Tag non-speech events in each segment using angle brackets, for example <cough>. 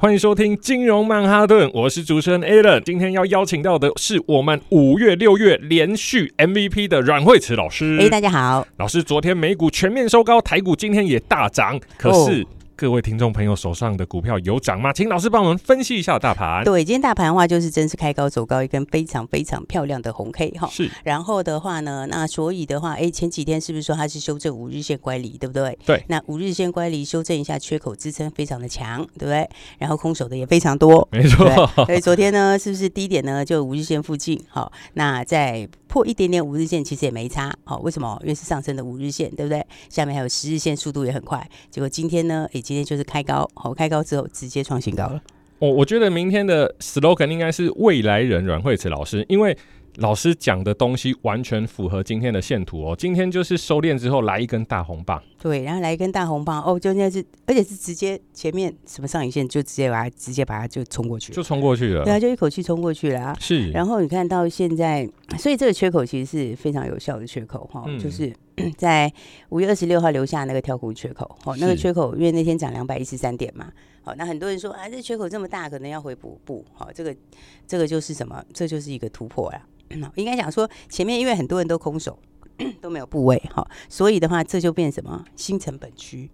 欢迎收听金融曼哈顿，我是主持人 Alan。今天要邀请到的是我们五月、六月连续 MVP 的阮慧慈老师。哎，大家好，老师，昨天美股全面收高，台股今天也大涨，可是。哦各位听众朋友手上的股票有涨吗？请老师帮我们分析一下大盘。对，今天大盘的话就是真是开高走高，一根非常非常漂亮的红 K 哈。是。然后的话呢，那所以的话，哎，前几天是不是说它是修正五日线乖离，对不对？对。那五日线乖离修正一下缺口支撑非常的强，对不对？然后空手的也非常多，没错。所以昨天呢，是不是低点呢就五日线附近？好，那在。破一点点五日线其实也没差，好，为什么？因为是上升的五日线，对不对？下面还有十日线，速度也很快。结果今天呢？诶，今天就是开高，好，开高之后直接创新高了。哦，我觉得明天的 slogan 应该是未来人阮慧慈老师，因为。老师讲的东西完全符合今天的线图哦，今天就是收敛之后来一根大红棒，对，然后来一根大红棒哦，就那是，而且是直接前面什么上影线就直接把它直接把它就冲过去，就冲过去了，对啊，就一口气冲过去了啊，是。然后你看到现在，所以这个缺口其实是非常有效的缺口哈，嗯、就是 <clears throat> 在五月二十六号留下那个跳空缺口哦，那个缺口因为那天涨两百一十三点嘛，好，那很多人说啊，这缺口这么大，可能要回补不？好，这个这个就是什么？这就是一个突破呀。<clears throat> 应该讲说，前面因为很多人都空手，<coughs> 都没有部位哈，所以的话，这就变什么新成本区，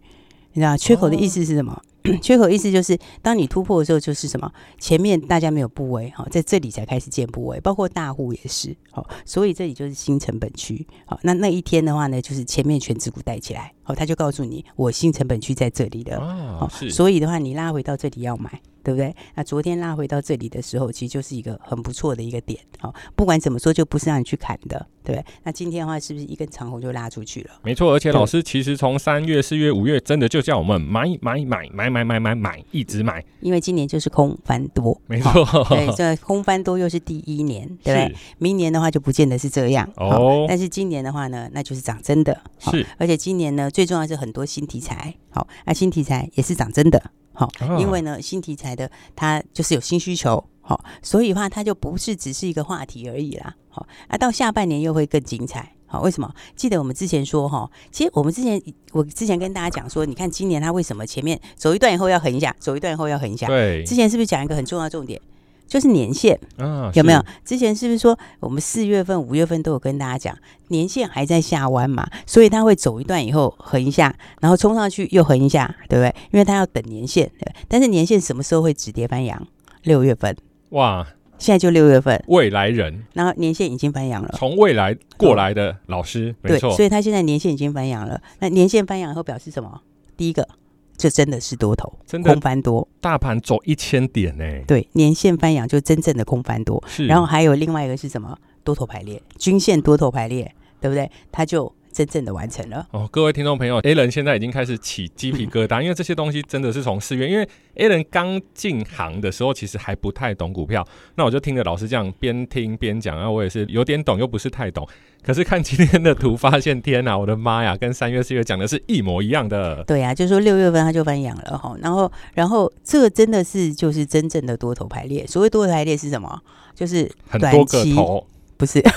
你知道缺口的意思是什么？哦、<clears throat> 缺口意思就是，当你突破的时候，就是什么？前面大家没有部位哈，在这里才开始建部位，包括大户也是，好，所以这里就是新成本区。好，那那一天的话呢，就是前面全指股带起来，好，他就告诉你，我新成本区在这里的，哦，是，所以的话，你拉回到这里要买。对不对？那昨天拉回到这里的时候，其实就是一个很不错的一个点。好，不管怎么说，就不是让你去砍的，对不对？那今天的话，是不是一根长红就拉出去了？没错，而且老师其实从三月、四月、五月，真的就叫我们买买买买买买买买，一直买。因为今年就是空翻多，没错。对，这空翻多又是第一年，<laughs> 对不对？明年的话就不见得是这样哦。但是今年的话呢，那就是涨真的。是，而且今年呢，最重要是很多新题材。好，那新题材也是涨真的。好，因为呢，新题材的它就是有新需求，好，所以的话它就不是只是一个话题而已啦。好，啊，到下半年又会更精彩。好，为什么？记得我们之前说哈，其实我们之前我之前跟大家讲说，你看今年它为什么前面走一段以后要横一下，走一段以后要横一下？对，之前是不是讲一个很重要的重点？就是年限，啊、有没有？之前是不是说我们四月份、五月份都有跟大家讲，年限还在下弯嘛，所以它会走一段以后横一下，然后冲上去又横一下，对不对？因为它要等年限，对。但是年限什么时候会止跌翻扬？六月份。哇！现在就六月份，未来人，然后年限已经翻扬了，从未来过来的老师，哦、没错。所以他现在年限已经翻扬了。那年限翻扬以后表示什么？第一个。这真的是多头，真的空翻多，大盘走一千点呢。对，年线翻阳就真正的空翻多。是，然后还有另外一个是什么？多头排列，均线多头排列，对不对？它就。真正的完成了哦，各位听众朋友，Alan 现在已经开始起鸡皮疙瘩，<laughs> 因为这些东西真的是从四月，因为 Alan 刚进行的时候其实还不太懂股票，那我就听着老师这样边听边讲，然后我也是有点懂又不是太懂，可是看今天的图发现，天哪，我的妈呀，跟三月四月讲的是一模一样的。对呀、啊，就是说六月份它就翻阳了哈，然后然后这个真的是就是真正的多头排列，所谓多头排列是什么？就是很多个头。不是，<laughs>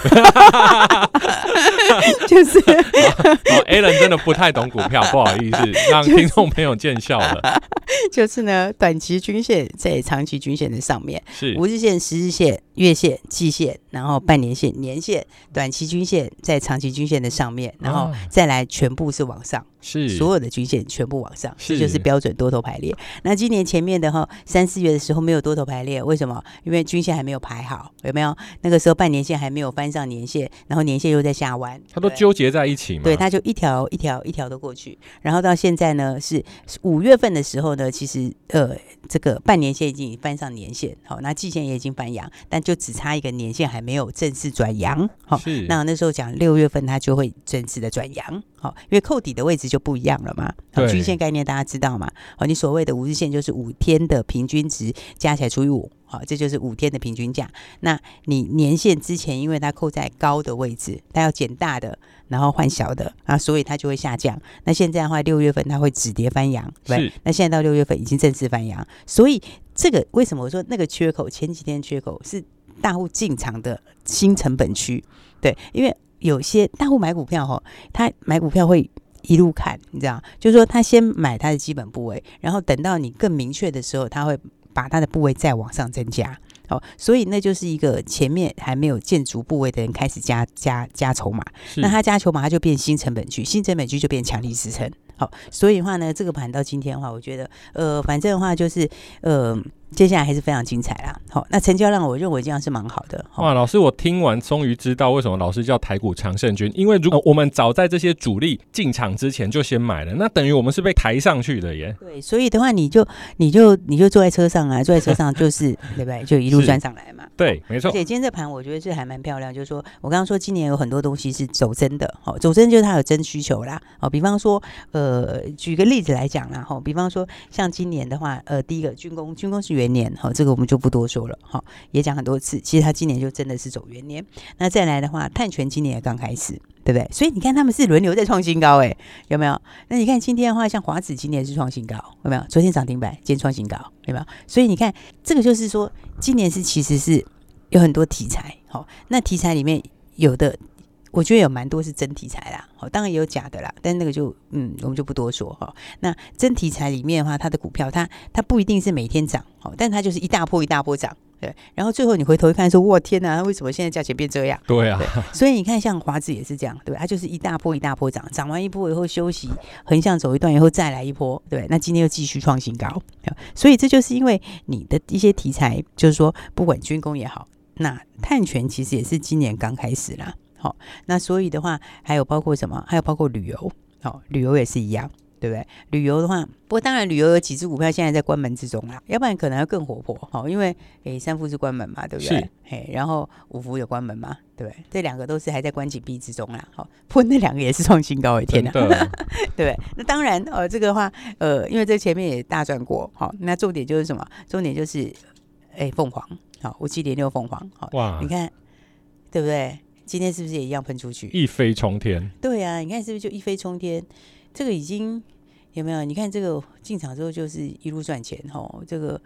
就是。哦，Alan 真的不太懂股票，<laughs> 不好意思，让听众朋友见笑了。<laughs> 就是呢，短期均线在长期均线的上面，是。五日线、十日线、月线、季线，然后半年线、年线，短期均线在长期均线的上面，然后再来全部是往上。是所有的均线全部往上，这就是标准多头排列。那今年前面的哈三四月的时候没有多头排列，为什么？因为均线还没有排好，有没有？那个时候半年线还没有翻上年线，然后年线又在下弯，它都纠结在一起嘛。对，它就一条一条一条的过去。然后到现在呢，是五月份的时候呢，其实呃这个半年线已经翻上年线，好，那季线也已经翻阳，但就只差一个年限还没有正式转阳，好是，那那时候讲六月份它就会正式的转阳，好，因为扣底的位置就不一样了嘛，好，均线概念大家知道嘛，好，你所谓的五日线就是五天的平均值加起来除以五，好，这就是五天的平均价，那你年限之前因为它扣在高的位置，它要减大的。然后换小的啊，所以它就会下降。那现在的话，六月份它会止跌翻阳，对。那现在到六月份已经正式翻阳，所以这个为什么我说那个缺口前几天缺口是大户进场的新成本区？对，因为有些大户买股票哈，他买股票会一路看，你知道，就是说他先买他的基本部位，然后等到你更明确的时候，他会把他的部位再往上增加。哦，所以那就是一个前面还没有建足部位的人开始加加加筹码，那他加筹码，他就变新成本区，新成本区就变强力支撑。好，所以的话呢，这个盘到今天的话，我觉得呃，反正的话就是呃。接下来还是非常精彩啦。好，那成交量我认为这样是蛮好的。哇，老师，我听完终于知道为什么老师叫台股常胜军，因为如果我们早在这些主力进场之前就先买了，那等于我们是被抬上去的耶。对，所以的话，你就你就你就坐在车上啊，坐在车上就是 <laughs> 对不对？就一路赚上来嘛。<laughs> 对，没错。而且今天这盘我觉得是还蛮漂亮，就是说我刚刚说今年有很多东西是走真的，好，走真就是它有真需求啦。好，比方说呃，举个例子来讲啦，哈，比方说像今年的话，呃，第一个军工，军工是。元年，哈，这个我们就不多说了，好，也讲很多次。其实他今年就真的是走元年。那再来的话，碳权今年也刚开始，对不对？所以你看他们是轮流在创新高，哎，有没有？那你看今天的话，像华子今年是创新高，有没有？昨天涨停板，今天创新高，有没有？所以你看这个就是说，今年是其实是有很多题材，好，那题材里面有的。我觉得有蛮多是真题材啦，好，当然也有假的啦，但那个就嗯，我们就不多说哈。那真题材里面的话，它的股票它它不一定是每天涨，好，但它就是一大波一大波涨，对。然后最后你回头一看说，哇天哪，为什么现在价钱变这样？对啊。所以你看，像华子也是这样，对，它就是一大波一大波涨，涨完一波以后休息，横向走一段以后再来一波，对。那今天又继续创新高，所以这就是因为你的一些题材，就是说不管军工也好，那碳权其实也是今年刚开始啦。好，那所以的话，还有包括什么？还有包括旅游，好，旅游也是一样，对不对？旅游的话，不过当然，旅游有几只股票现在在关门之中啦，要不然可能要更活泼。好，因为诶，三富是关门嘛，对不对？嘿，然后五福有关门嘛，对不对？这两个都是还在关紧闭之中啦。好，不过那两个也是创新高一，天哪，对不对？那当然，呃，这个的话，呃，因为这前面也大赚过，好，那重点就是什么？重点就是，诶，凤凰，好，五七点六凤凰，好，哇，你看，对不对？今天是不是也一样喷出去，一飞冲天？对啊，你看是不是就一飞冲天？这个已经有没有？你看这个进场之后就是一路赚钱哦。这个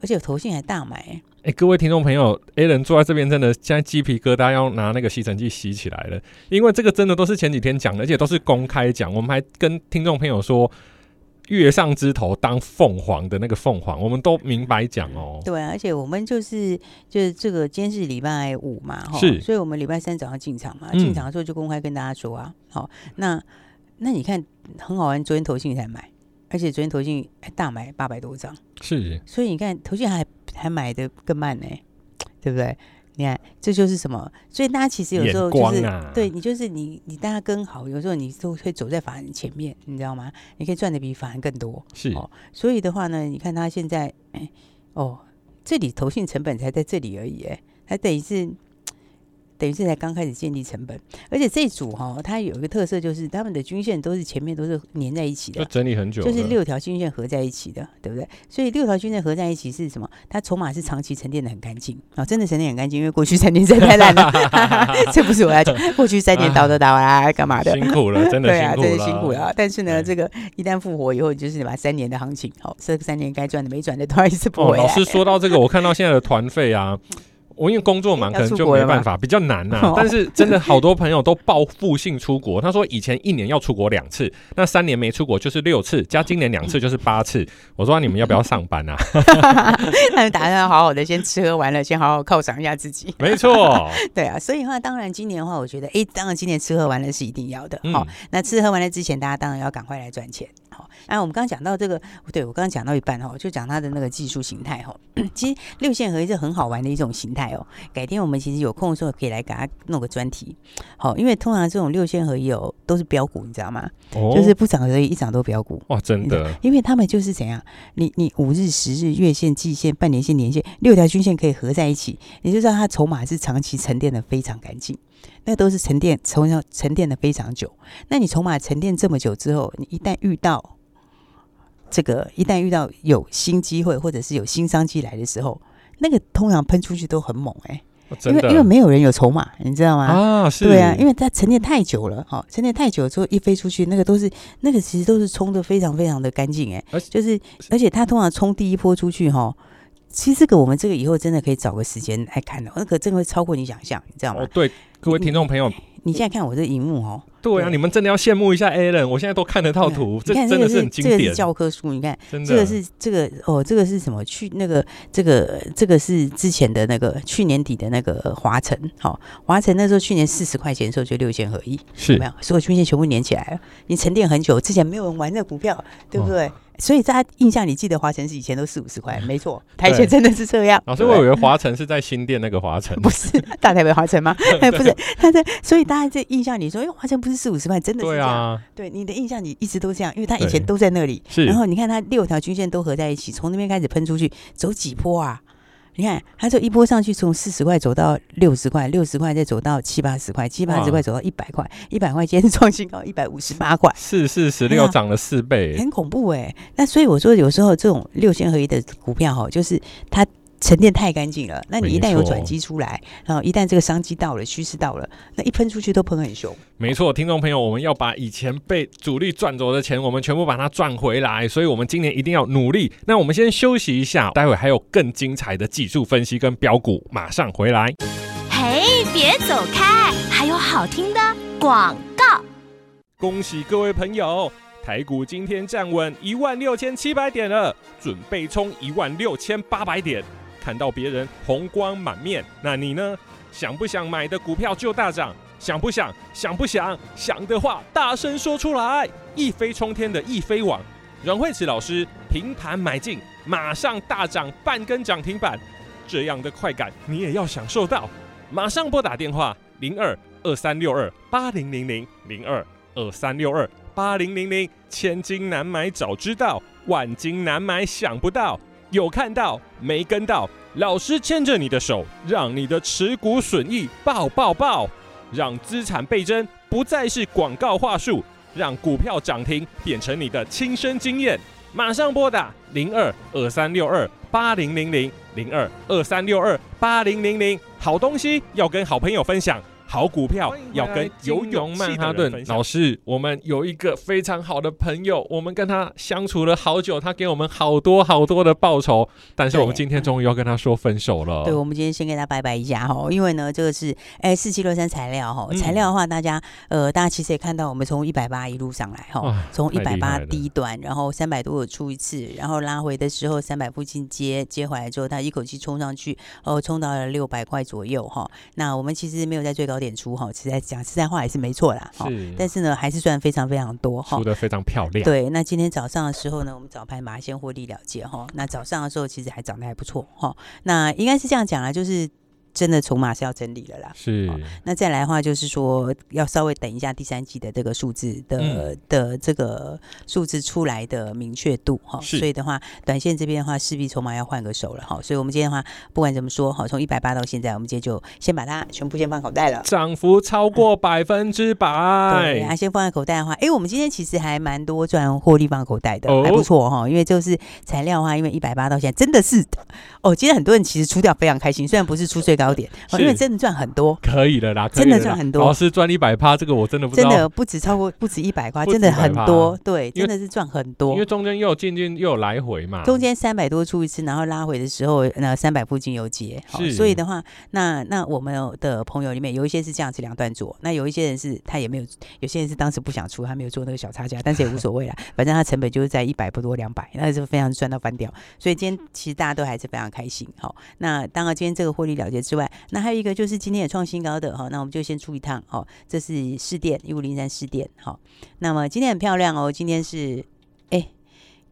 而且有投信还大买。哎、欸，各位听众朋友，Alan 坐在这边真的现在鸡皮疙瘩要拿那个吸尘器吸起来了，因为这个真的都是前几天讲的，而且都是公开讲。我们还跟听众朋友说。月上枝头当凤凰的那个凤凰，我们都明白讲哦。对啊，而且我们就是就是这个今天是礼拜五嘛，哈，是，所以我们礼拜三早上进场嘛，进场的时候就公开跟大家说啊，好、嗯，那那你看很好玩，昨天投信才买，而且昨天投信还大买八百多张，是，所以你看投信还还买的更慢呢，对不对？你看，这就是什么？所以大家其实有时候就是，啊、对你就是你，你大家跟好，有时候你都会走在法人前面，你知道吗？你可以赚的比法人更多。是，哦，所以的话呢，你看他现在，哎，哦，这里投信成本才在这里而已，哎，还等于是。等于是才刚开始建立成本，而且这组哈、哦，它有一个特色，就是他们的均线都是前面都是粘在一起的，整理很久，就是六条均线合在一起的，对不对？所以六条均线合在一起是什么？它筹码是长期沉淀的很干净啊、哦，真的沉淀很干净，因为过去三年实在太烂了，<laughs> 这不是我要讲，过去三年倒都倒啊，<laughs> 干嘛的？<laughs> 辛苦了，真的辛苦了，对啊，真的辛苦了。但是呢，这个一旦复活以后，就是把三年的行情，好、哦，这三年该赚的没赚的都还是不会、哦。老师说到这个，我看到现在的团费啊。我因为工作忙，可能就没办法，比较难呐、啊。但是真的好多朋友都报复性出国。他说以前一年要出国两次，那三年没出国就是六次，加今年两次 <laughs> 就是八次。我说你们要不要上班啊？<laughs> 他们打算好好的先吃喝玩乐，先好好犒赏一下自己。没错，<laughs> 对啊。所以的话，当然今年的话，我觉得，哎，当然今年吃喝玩乐是一定要的。好、嗯，那吃喝玩乐之前，大家当然要赶快来赚钱。哈。哎，我们刚刚讲到这个，对我刚刚讲到一半哦，就讲它的那个技术形态哈。<clears throat> 其实六线合一是很好玩的一种形态哦。改天我们其实有空的时候可以来给它弄个专题，好，因为通常这种六线合一哦都是标股，你知道吗？哦，就是不涨而已，一涨都标股。哇，真的，因为他们就是怎样，你你五日、十日、月线、季线、半年线、年线六条均线可以合在一起，你就知道它筹码是长期沉淀的非常干净。那都是沉淀，从小沉淀的非常久。那你筹码沉淀这么久之后，你一旦遇到这个，一旦遇到有新机会或者是有新商机来的时候，那个通常喷出去都很猛哎、因为因为没有人有筹码，你知道吗？啊，是，对啊，因为它沉淀太久了，哈，沉淀太久之后一飞出去，那个都是那个其实都是冲的非常非常的干净哎，就是而且它通常冲第一波出去哈。其实这个我们这个以后真的可以找个时间来看的，那个真的会超过你想象，你知道吗？哦，对，各位听众朋友，你现在看我这荧幕哦。对啊，你们真的要羡慕一下 Alan，我现在都看得到图，这真的是很经典。这个是教科书，你看，这个是这个哦，这个是什么？去那个这个这个是之前的那个去年底的那个华晨，好，华晨那时候去年四十块钱的时候就六千合一，是有没有？所有均线全部连起来了，你沉淀很久，之前没有人玩这个股票，对不对？哦所以大家印象里，记得华晨是以前都四五十块，<laughs> 没错，台前真的是这样。老师，我以为华晨是在新店那个华晨，<laughs> 不是大台北华晨吗？<laughs> 不是，他在，所以大家在印象里说，因为华晨不是四五十块，真的是这样。对啊，对你的印象你一直都这样，因为他以前都在那里。是，然后你看它六条均线都合在一起，从那边开始喷出去，走几波啊？你看，它就一波上去，从四十块走到六十块，六十块再走到七八十块，七八十块走到一百块，一百块今天创新高一百五十八块，四四十六涨了四倍，很恐怖哎、欸。那所以我说，有时候这种六线合一的股票哈，就是它。沉淀太干净了，那你一旦有转机出来，然后一旦这个商机到了，趋势到了，那一喷出去都喷很凶。没错，听众朋友，我们要把以前被主力赚走的钱，我们全部把它赚回来。所以，我们今年一定要努力。那我们先休息一下，待会还有更精彩的技术分析跟标股，马上回来。嘿，别走开，还有好听的广告。恭喜各位朋友，台股今天站稳一万六千七百点了，准备冲一万六千八百点。看到别人红光满面，那你呢？想不想买的股票就大涨？想不想？想不想？想的话，大声说出来！一飞冲天的易飞网，阮慧慈老师平盘买进，马上大涨半根涨停板，这样的快感你也要享受到。马上拨打电话零二二三六二八零零零零二二三六二八零零零，千金难买早知道，万金难买想不到。有看到没跟到？老师牵着你的手，让你的持股损益爆爆爆，让资产倍增不再是广告话术，让股票涨停变成你的亲身经验。马上拨打零二二三六二八零零零零二二三六二八零零零，好东西要跟好朋友分享。好股票要跟游泳曼哈顿老师，我们有一个非常好的朋友，我们跟他相处了好久，他给我们好多好多的报酬，但是我们今天终于要跟他说分手了。对，我们今天先跟他拜拜一下哈，因为呢，这个是哎四七六三材料哈，材料的话，大家呃，大家其实也看到，我们从一百八一路上来哈，从一百八低端，然后三百多有出一次，然后拉回的时候三百附近接接回来之后，他一口气冲上去，哦，冲到了六百块左右哈。那我们其实没有在最高。点出哈，实在讲实在话也是没错啦。是，但是呢，还是赚非常非常多哈，出的非常漂亮。对，那今天早上的时候呢，我们早盘马上先获利了结哈。那早上的时候其实还涨得还不错哈。那应该是这样讲啊，就是。真的筹码是要整理了啦，是、哦。那再来的话，就是说要稍微等一下第三季的这个数字的、嗯、的这个数字出来的明确度哈、哦。所以的话，短线这边的话，势必筹码要换个手了哈、哦。所以我们今天的话，不管怎么说，哈，从一百八到现在，我们今天就先把它全部先放口袋了。涨幅超过百分之百。对，啊，先放在口袋的话，哎，我们今天其实还蛮多赚获利放口袋的，哦、还不错哈、哦。因为就是材料的话，因为一百八到现在真的是哦，今天很多人其实出掉非常开心，虽然不是出最高。点，因为真的赚很多，可以的啦，真的赚很多。老师赚一百趴，这个我真的不知道，真的不止超过，不止一百块，真的很多，对，真的是赚很多。因为中间又有进进又有来回嘛，中间三百多出一次，然后拉回的时候，那三百附近有接，所以的话，那那我们的朋友里面有一些是这样子两段做，那有一些人是他也没有，有些人是当时不想出，他没有做那个小差价，但是也无所谓啦，<laughs> 反正他成本就是在一百不多两百，那就非常赚到翻掉。所以今天其实大家都还是非常开心。好，那当然今天这个获利了结之外，那还有一个。就是今天也创新高的哈，那我们就先出一趟哦。这是试电一五零三试电哈。那么今天很漂亮哦，今天是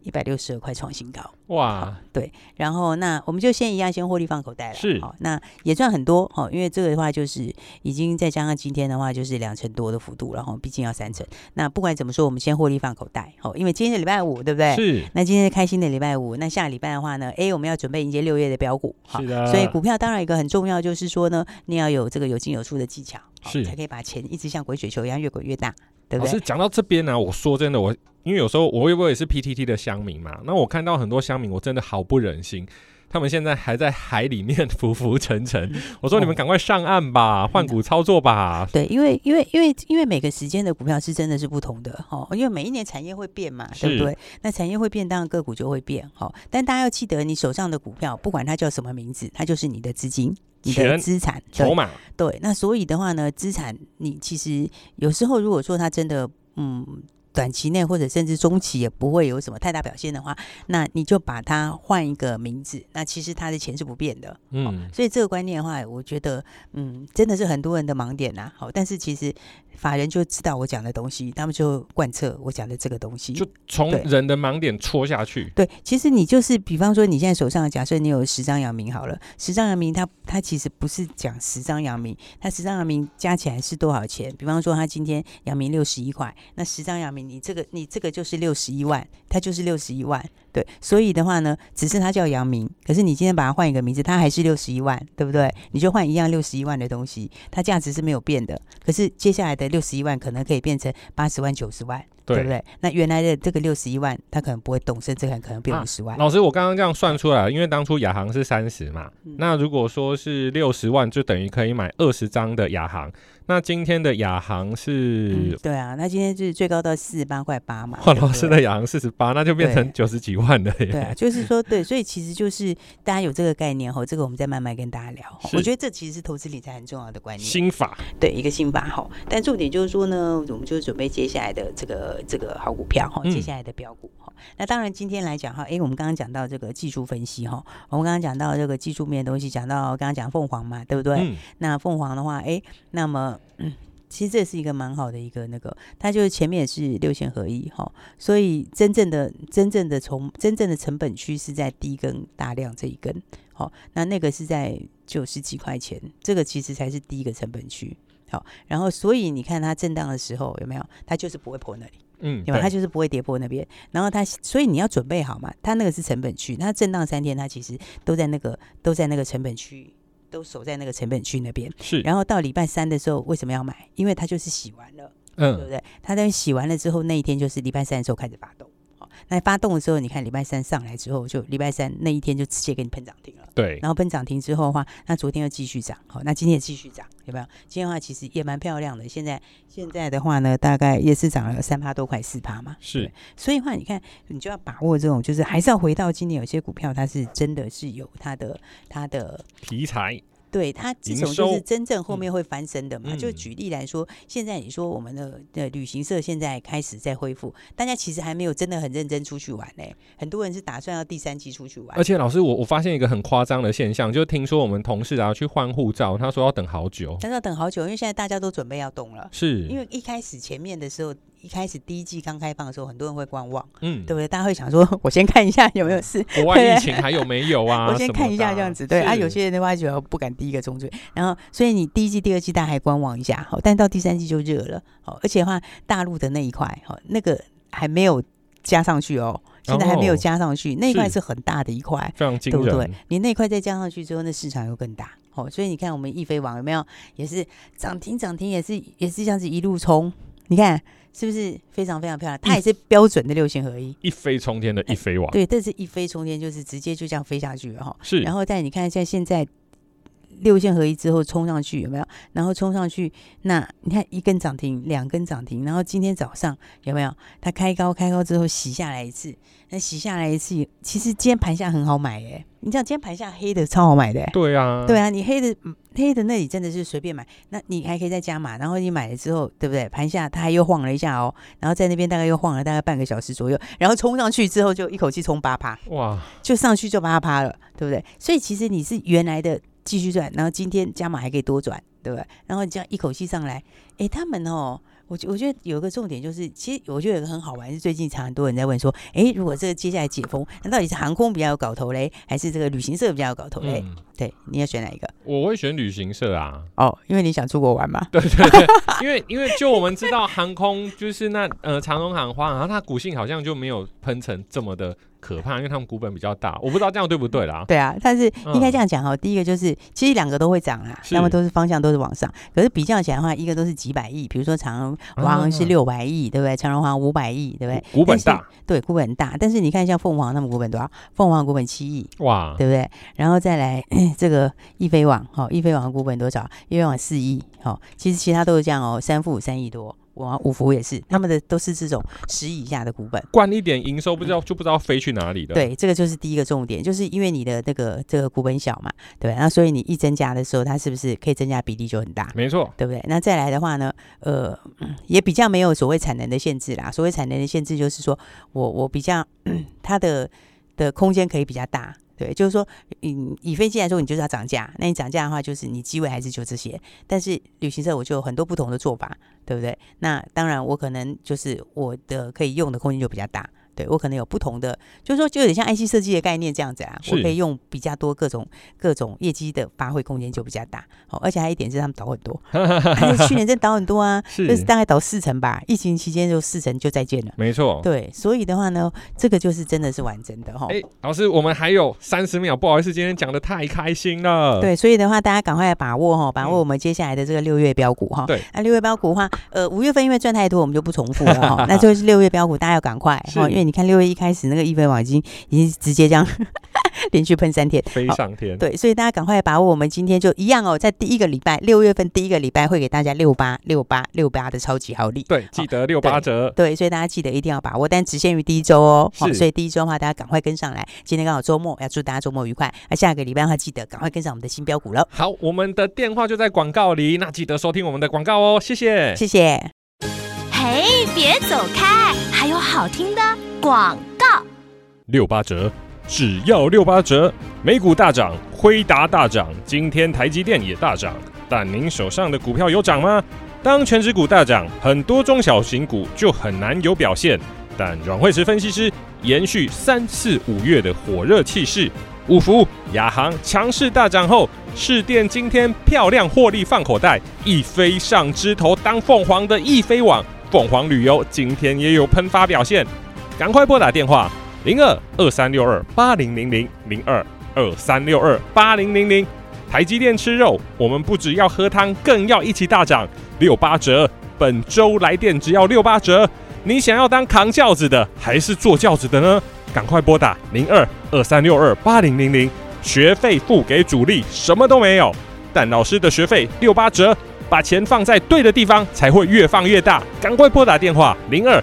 一百六十二块创新高，哇，对，然后那我们就先一样，先获利放口袋了，是，好，那也赚很多，哦，因为这个的话就是已经再加上今天的话就是两成多的幅度，然后毕竟要三成，那不管怎么说，我们先获利放口袋，哦，因为今天是礼拜五，对不对？是，那今天是开心的礼拜五，那下礼拜的话呢，哎，我们要准备迎接六月的标股，好，是的，所以股票当然一个很重要就是说呢，你要有这个有进有出的技巧，是，才可以把钱一直像滚雪球一样越滚越大。对对，老师讲到这边呢、啊，我说真的，我因为有时候我我也是 PTT 的乡民嘛，那我看到很多乡民，我真的好不忍心，他们现在还在海里面 <laughs> 浮浮沉沉。我说你们赶快上岸吧，换、哦、股操作吧。对，因为因为因为因为每个时间的股票是真的是不同的哦，因为每一年产业会变嘛，对不对？那产业会变，当然个股就会变。好、哦，但大家要记得，你手上的股票不管它叫什么名字，它就是你的资金。你的资产筹码，对，那所以的话呢，资产你其实有时候如果说它真的嗯，短期内或者甚至中期也不会有什么太大表现的话，那你就把它换一个名字，那其实它的钱是不变的。嗯，哦、所以这个观念的话，我觉得嗯，真的是很多人的盲点呐。好，但是其实。法人就知道我讲的东西，他们就贯彻我讲的这个东西，就从人的盲点戳下去。对，其实你就是，比方说你现在手上，假设你有十张阳明好了，十张阳明，它它其实不是讲十张阳明，它十张阳明加起来是多少钱？比方说，它今天阳明六十一块，那十张阳明，你这个你这个就是六十一万，它就是六十一万。对，所以的话呢，只是它叫阳明，可是你今天把它换一个名字，它还是六十一万，对不对？你就换一样六十一万的东西，它价值是没有变的。可是接下来的六十一万可能可以变成八十万、九十万。对，不对？那原来的这个六十一万，他可能不会动，甚至可能变五十万。老师，我刚刚这样算出来，因为当初亚航是三十嘛，嗯，那如果说是六十万，就等于可以买二十张的亚航。那今天的亚航是，嗯，对啊，那今天就是最高到四十八块八嘛。换老师的亚航四十八，那就变成九十几万了耶。对啊，就是说，对，所以其实就是大家有这个概念哈，这个我们再慢慢跟大家聊。我觉得这其实是投资理财很重要的观念，心法，对，一个心法哈。但重点就是说呢，我们就准备接下来的这个。这个好股票哈，接下来的标股哈、嗯，那当然今天来讲哈，哎，我们刚刚讲到这个技术分析哈，我们刚刚讲到这个技术面的东西，讲到刚刚讲凤凰嘛，对不对？嗯、那凤凰的话，哎，那么、嗯、其实这是一个蛮好的一个那个，它就是前面也是六线合一哈，所以真正的真正的从真正的成本区是在低根大量这一根，好，那那个是在九十几块钱，这个其实才是第一个成本区，好，然后所以你看它震荡的时候有没有？它就是不会破那里。嗯，对吧？它就是不会跌破那边，然后它，所以你要准备好嘛。它那个是成本区，它震荡三天，它其实都在那个都在那个成本区，都守在那个成本区那边。是，然后到礼拜三的时候，为什么要买？因为它就是洗完了，嗯，对不对？它在洗完了之后，那一天就是礼拜三的时候开始发动。那发动的时候，你看礼拜三上来之后，就礼拜三那一天就直接给你喷涨停了。对，然后喷涨停之后的话，那昨天又继续涨，好，那今天也继续涨，有没有？今天的话其实也蛮漂亮的。现在现在的话呢，大概也是涨了三趴多，快四趴嘛。是，所以的话你看，你就要把握这种，就是还是要回到今年有些股票，它是真的是有它的它的题材。对，它这种就是真正后面会翻身的嘛。就举例来说，现在你说我们的的旅行社现在开始在恢复，大家其实还没有真的很认真出去玩呢。很多人是打算要第三季出去玩。而且老师，我我发现一个很夸张的现象，就听说我们同事啊去换护照，他说要等好久，他说要等好久，因为现在大家都准备要动了。是因为一开始前面的时候。一开始第一季刚开放的时候，很多人会观望，嗯，对不对？大家会想说，<laughs> 我先看一下有没有事，国外疫情还有没有啊？<laughs> 我先看一下这样子，对啊。有些人的话就不敢第一个冲出，然后所以你第一季、第二季大家还观望一下，好，但到第三季就热了，好，而且的话大陆的那一块，好，那个还没有加上去哦，现在还没有加上去，哦、那一块是很大的一块，非常惊人，对不对？你那块再加上去之后，那市场又更大，好，所以你看我们易飞网有没有也是涨停涨停，也是也是这样子一路冲，你看。是不是非常非常漂亮？它也是标准的六线合一，一飞冲天的一飞王。对，这是一飞冲天，就是直接就这样飞下去了哈。是，然后但你看一下现在六线合一之后冲上去有没有？然后冲上去，那你看一根涨停，两根涨停，然后今天早上有没有？它开高开高之后洗下来一次，那洗下来一次，其实今天盘下很好买哎。你知道今天盘下黑的超好买的，对啊，对啊，你黑的黑的那里真的是随便买，那你还可以再加码，然后你买了之后，对不对？盘下它还又晃了一下哦，然后在那边大概又晃了大概半个小时左右，然后冲上去之后就一口气冲八趴，哇，就上去就八趴了，对不对？所以其实你是原来的继续赚，然后今天加码还可以多赚，对不对？然后你这样一口气上来，哎，他们哦。我我觉得有一个重点就是，其实我觉得有个很好玩，是最近常很多人在问说，哎，如果这个接下来解封，那到底是航空比较有搞头嘞，还是这个旅行社比较有搞头嘞？嗯、对，你要选哪一个？我会选旅行社啊。哦，因为你想出国玩嘛。对对对，因为因为就我们知道，航空就是那呃长荣航、花航，然后它股性好像就没有喷成这么的。可怕，因为他们股本比较大，我不知道这样对不对啦。对啊，但是应该这样讲哈。嗯、第一个就是，其实两个都会涨啦，那么是都是方向都是往上。可是比较起来的话，一个都是几百亿，比如说长荣华航是六百亿，对不对？长荣华航五百亿，对不对？股本大，对，股本大。但是你看像凤凰，他们股本多少？凤凰股本七亿，哇，对不对？然后再来 <clears throat> 这个易飞网，哈，易飞网的股本多少？易飞网四亿，哈，其实其他都是这样哦，三富三亿多。我五福也是，他们的都是这种十以下的股本，灌一点营收不知道就不知道飞去哪里了。对，这个就是第一个重点，就是因为你的那个这个股本小嘛，对，那所以你一增加的时候，它是不是可以增加比例就很大？没错，对不对？那再来的话呢，呃，也比较没有所谓产能的限制啦。所谓产能的限制就是说我我比较它的的空间可以比较大。对，就是说，嗯，以飞机来说，你就是要涨价。那你涨价的话，就是你机位还是就这些。但是旅行社我就有很多不同的做法，对不对？那当然，我可能就是我的可以用的空间就比较大。对，我可能有不同的，就是说，就有点像 IC 设计的概念这样子啊。我可以用比较多各种各种业绩的发挥空间就比较大。好，而且还有一点是他们倒很多，<laughs> 去年真倒很多啊，是就是大概倒四成吧。疫情期间就四成就再见了。没错。对，所以的话呢，这个就是真的是完整的哈。哎，老师，我们还有三十秒，不好意思，今天讲的太开心了。对，所以的话，大家赶快把握哈，把握我们接下来的这个六月标股哈。对、嗯，那六月标股的话，呃，五月份因为赚太多，我们就不重复了哈。<laughs> 那就是六月标股，大家要赶快因为你看六月一开始。那个易飞网已经已经直接这样 <laughs> 连续喷三天，飞上天。对，所以大家赶快把握，我们今天就一样哦，在第一个礼拜，六月份第一个礼拜会给大家六八六八六八的超级好礼。对，记得六八折对。对，所以大家记得一定要把握，但只限于第一周哦。是。所以第一周的话，大家赶快跟上来。今天刚好周末，要祝大家周末愉快。那下个礼拜的话，记得赶快跟上我们的新标股了。好，我们的电话就在广告里，那记得收听我们的广告哦。谢谢，谢谢。嘿，别走开，还有好听的广告。六八折，只要六八折。美股大涨，辉达大涨，今天台积电也大涨。但您手上的股票有涨吗？当权值股大涨，很多中小型股就很难有表现。但阮慧慈分析师延续三四五月的火热气势，五福、亚航强势大涨后，市电今天漂亮获利放口袋，一飞上枝头当凤凰的易飞网，凤凰旅游今天也有喷发表现。赶快拨打电话。零二二三六二八零零零零二二三六二八零零零，台积电吃肉，我们不只要喝汤，更要一起大涨，六八折。本周来电只要六八折。你想要当扛轿子的，还是坐轿子的呢？赶快拨打零二二三六二八零零零，学费付给主力，什么都没有，但老师的学费六八折，把钱放在对的地方，才会越放越大。赶快拨打电话零二